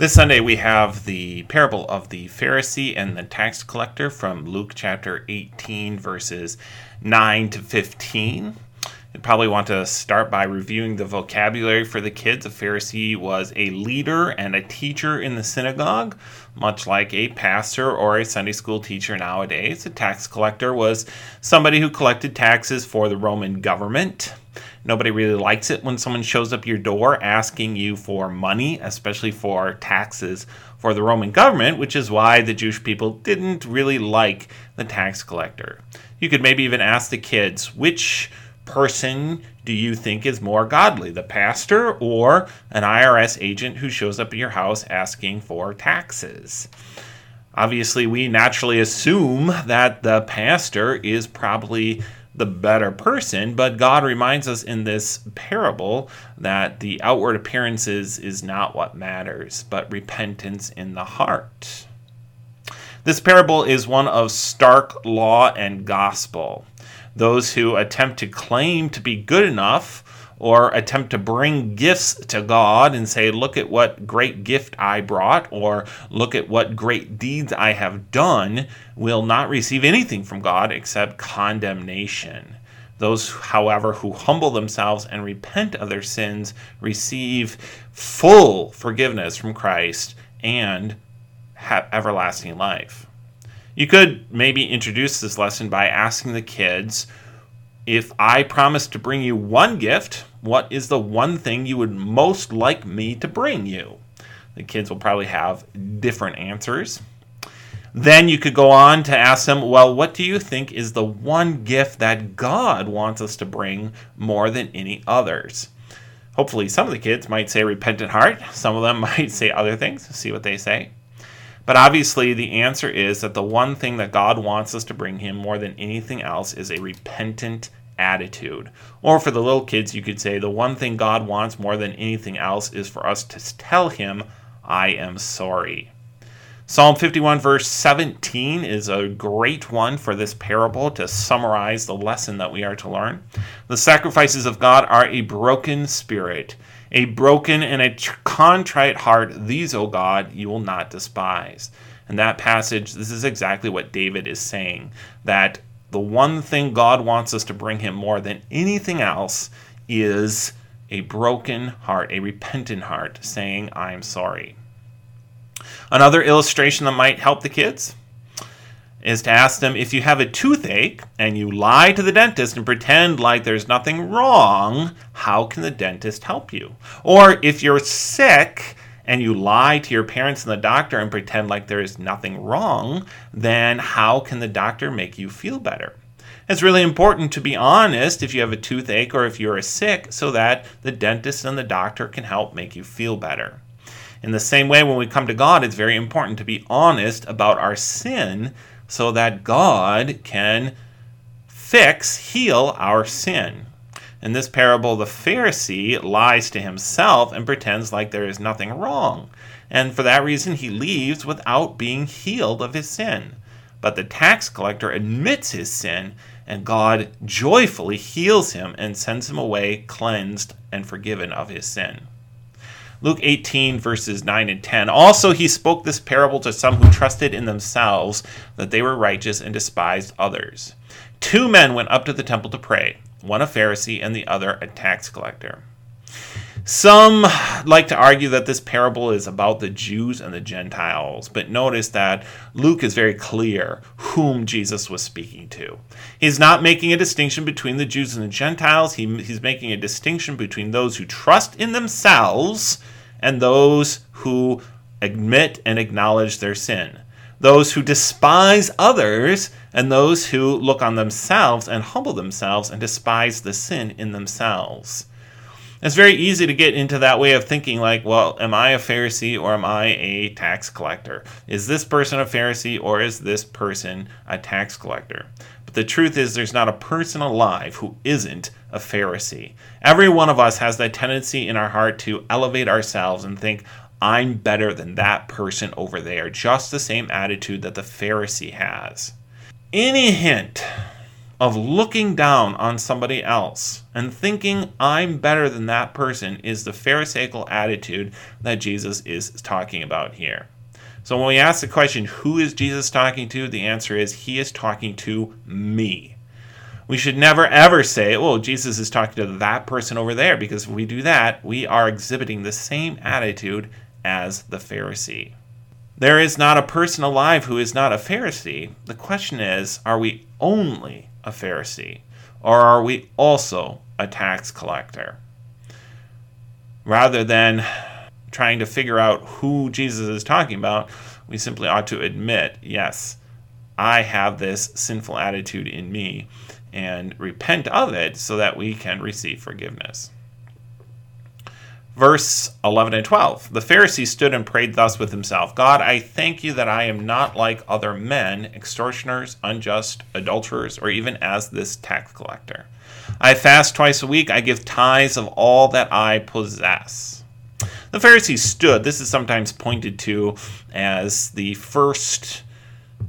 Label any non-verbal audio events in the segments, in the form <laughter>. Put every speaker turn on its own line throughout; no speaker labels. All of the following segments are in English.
This Sunday we have the parable of the Pharisee and the tax collector from Luke chapter 18, verses 9 to 15. You probably want to start by reviewing the vocabulary for the kids. A Pharisee was a leader and a teacher in the synagogue, much like a pastor or a Sunday school teacher nowadays. A tax collector was somebody who collected taxes for the Roman government. Nobody really likes it when someone shows up your door asking you for money, especially for taxes for the Roman government, which is why the Jewish people didn't really like the tax collector. You could maybe even ask the kids, which person do you think is more godly, the pastor or an IRS agent who shows up at your house asking for taxes? Obviously, we naturally assume that the pastor is probably the better person, but God reminds us in this parable that the outward appearances is not what matters, but repentance in the heart. This parable is one of stark law and gospel. Those who attempt to claim to be good enough or attempt to bring gifts to God and say, Look at what great gift I brought, or look at what great deeds I have done, will not receive anything from God except condemnation. Those, however, who humble themselves and repent of their sins receive full forgiveness from Christ and have everlasting life. You could maybe introduce this lesson by asking the kids if I promise to bring you one gift, what is the one thing you would most like me to bring you? The kids will probably have different answers. Then you could go on to ask them, well, what do you think is the one gift that God wants us to bring more than any others? Hopefully, some of the kids might say repentant heart, some of them <laughs> might say other things. See what they say. But obviously, the answer is that the one thing that God wants us to bring Him more than anything else is a repentant attitude. Or for the little kids, you could say the one thing God wants more than anything else is for us to tell Him, I am sorry. Psalm 51, verse 17, is a great one for this parable to summarize the lesson that we are to learn. The sacrifices of God are a broken spirit, a broken and a contrite heart. These, O God, you will not despise. And that passage, this is exactly what David is saying that the one thing God wants us to bring him more than anything else is a broken heart, a repentant heart, saying, I'm sorry. Another illustration that might help the kids is to ask them if you have a toothache and you lie to the dentist and pretend like there's nothing wrong, how can the dentist help you? Or if you're sick and you lie to your parents and the doctor and pretend like there is nothing wrong, then how can the doctor make you feel better? It's really important to be honest if you have a toothache or if you're sick so that the dentist and the doctor can help make you feel better. In the same way, when we come to God, it's very important to be honest about our sin so that God can fix, heal our sin. In this parable, the Pharisee lies to himself and pretends like there is nothing wrong. And for that reason, he leaves without being healed of his sin. But the tax collector admits his sin, and God joyfully heals him and sends him away cleansed and forgiven of his sin. Luke 18, verses 9 and 10. Also, he spoke this parable to some who trusted in themselves that they were righteous and despised others. Two men went up to the temple to pray, one a Pharisee and the other a tax collector. Some like to argue that this parable is about the Jews and the Gentiles, but notice that Luke is very clear whom Jesus was speaking to. He's not making a distinction between the Jews and the Gentiles, he, he's making a distinction between those who trust in themselves and those who admit and acknowledge their sin. Those who despise others and those who look on themselves and humble themselves and despise the sin in themselves. It's very easy to get into that way of thinking like, well, am I a Pharisee or am I a tax collector? Is this person a Pharisee or is this person a tax collector? But the truth is, there's not a person alive who isn't a Pharisee. Every one of us has that tendency in our heart to elevate ourselves and think, I'm better than that person over there. Just the same attitude that the Pharisee has. Any hint of looking down on somebody else and thinking I'm better than that person is the Pharisaical attitude that Jesus is talking about here. So when we ask the question, who is Jesus talking to? The answer is, he is talking to me. We should never ever say, oh, Jesus is talking to that person over there, because if we do that, we are exhibiting the same attitude as the Pharisee. There is not a person alive who is not a Pharisee. The question is, are we only a Pharisee, or are we also a tax collector? Rather than trying to figure out who Jesus is talking about, we simply ought to admit, yes, I have this sinful attitude in me, and repent of it so that we can receive forgiveness. Verse 11 and 12 The Pharisee stood and prayed thus with himself God, I thank you that I am not like other men, extortioners, unjust, adulterers, or even as this tax collector. I fast twice a week, I give tithes of all that I possess. The Pharisee stood. This is sometimes pointed to as the first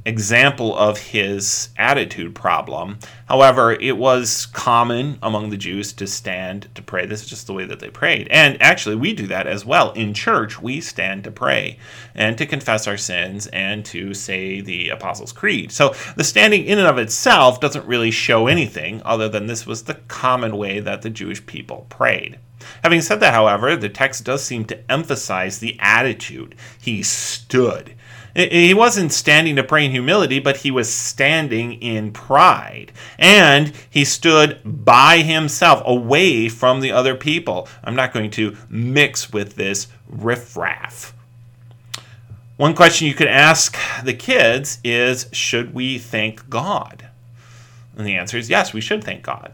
example of his attitude problem. However, it was common among the Jews to stand to pray. This is just the way that they prayed. And actually, we do that as well. In church, we stand to pray and to confess our sins and to say the Apostles' Creed. So the standing in and of itself doesn't really show anything other than this was the common way that the Jewish people prayed. Having said that, however, the text does seem to emphasize the attitude. He stood. He wasn't standing to pray in humility, but he was standing in pride. And he stood by himself, away from the other people. I'm not going to mix with this riffraff. One question you could ask the kids is Should we thank God? And the answer is yes, we should thank God.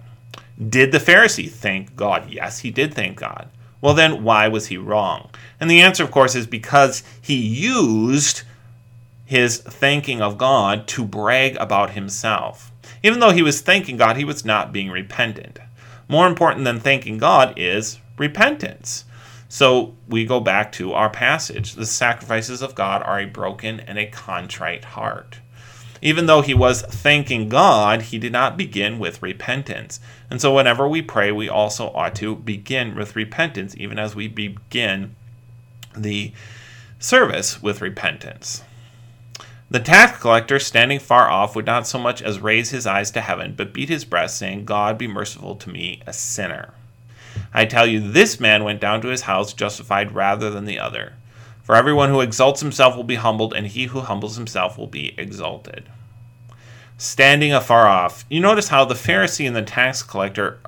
Did the Pharisee thank God? Yes, he did thank God. Well, then, why was he wrong? And the answer, of course, is because he used his thanking of God to brag about himself. Even though he was thanking God, he was not being repentant. More important than thanking God is repentance. So we go back to our passage. The sacrifices of God are a broken and a contrite heart. Even though he was thanking God, he did not begin with repentance. And so whenever we pray, we also ought to begin with repentance, even as we begin the service with repentance. The tax collector, standing far off, would not so much as raise his eyes to heaven, but beat his breast, saying, God be merciful to me, a sinner. I tell you, this man went down to his house justified rather than the other. For everyone who exalts himself will be humbled, and he who humbles himself will be exalted. Standing afar off, you notice how the Pharisee and the tax collector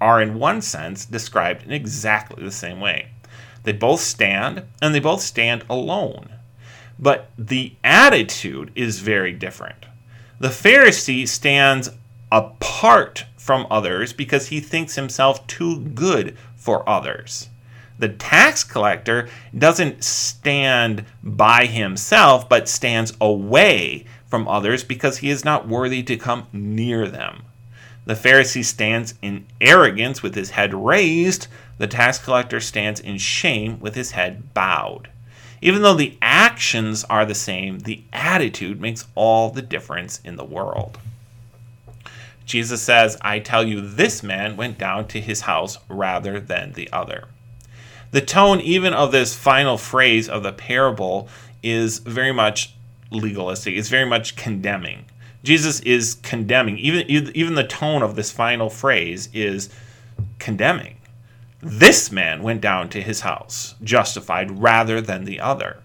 are, in one sense, described in exactly the same way. They both stand, and they both stand alone. But the attitude is very different. The Pharisee stands apart from others because he thinks himself too good for others. The tax collector doesn't stand by himself, but stands away from others because he is not worthy to come near them. The Pharisee stands in arrogance with his head raised, the tax collector stands in shame with his head bowed. Even though the actions are the same, the attitude makes all the difference in the world. Jesus says, I tell you, this man went down to his house rather than the other. The tone, even of this final phrase of the parable, is very much legalistic, it's very much condemning. Jesus is condemning. Even, even the tone of this final phrase is condemning. This man went down to his house, justified rather than the other.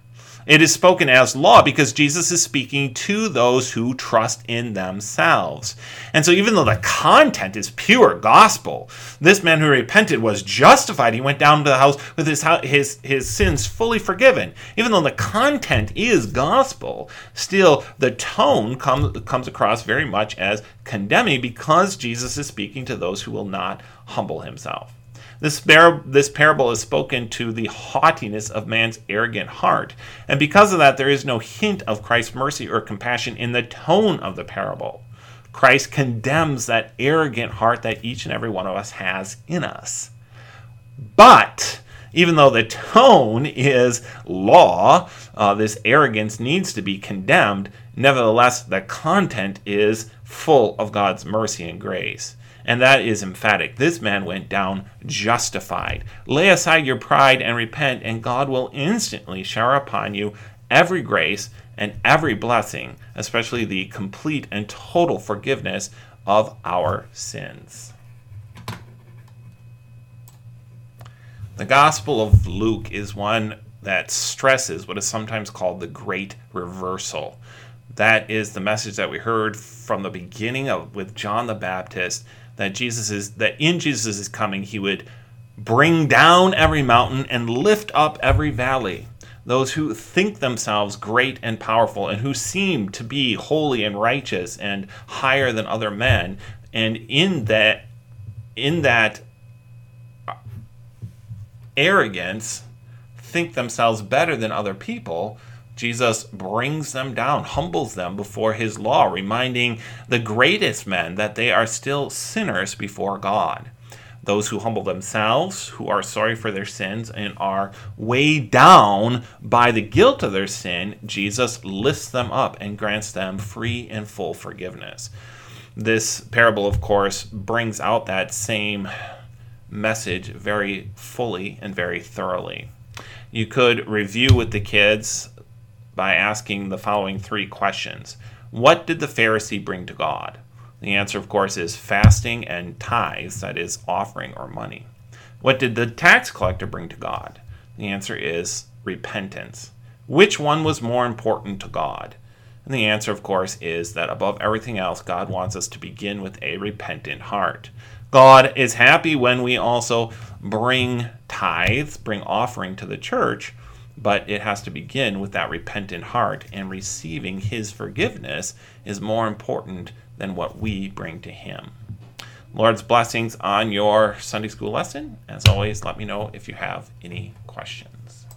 It is spoken as law because Jesus is speaking to those who trust in themselves. And so, even though the content is pure gospel, this man who repented was justified. He went down to the house with his, his, his sins fully forgiven. Even though the content is gospel, still the tone comes, comes across very much as condemning because Jesus is speaking to those who will not humble himself. This, bar- this parable is spoken to the haughtiness of man's arrogant heart, and because of that, there is no hint of Christ's mercy or compassion in the tone of the parable. Christ condemns that arrogant heart that each and every one of us has in us. But even though the tone is law, uh, this arrogance needs to be condemned. Nevertheless, the content is full of God's mercy and grace. And that is emphatic. This man went down justified. Lay aside your pride and repent, and God will instantly shower upon you every grace and every blessing, especially the complete and total forgiveness of our sins. The Gospel of Luke is one that stresses what is sometimes called the great reversal. That is the message that we heard from the beginning of with John the Baptist that Jesus is that in Jesus' is coming he would bring down every mountain and lift up every valley. Those who think themselves great and powerful and who seem to be holy and righteous and higher than other men and in that in that arrogance think themselves better than other people, Jesus brings them down, humbles them before his law, reminding the greatest men that they are still sinners before God. Those who humble themselves, who are sorry for their sins, and are weighed down by the guilt of their sin, Jesus lifts them up and grants them free and full forgiveness. This parable, of course, brings out that same message very fully and very thoroughly. You could review with the kids by asking the following three questions What did the Pharisee bring to God? The answer, of course, is fasting and tithes, that is, offering or money. What did the tax collector bring to God? The answer is repentance. Which one was more important to God? And the answer, of course, is that above everything else, God wants us to begin with a repentant heart. God is happy when we also bring tithes, bring offering to the church, but it has to begin with that repentant heart, and receiving His forgiveness is more important than what we bring to Him. Lord's blessings on your Sunday school lesson. As always, let me know if you have any questions.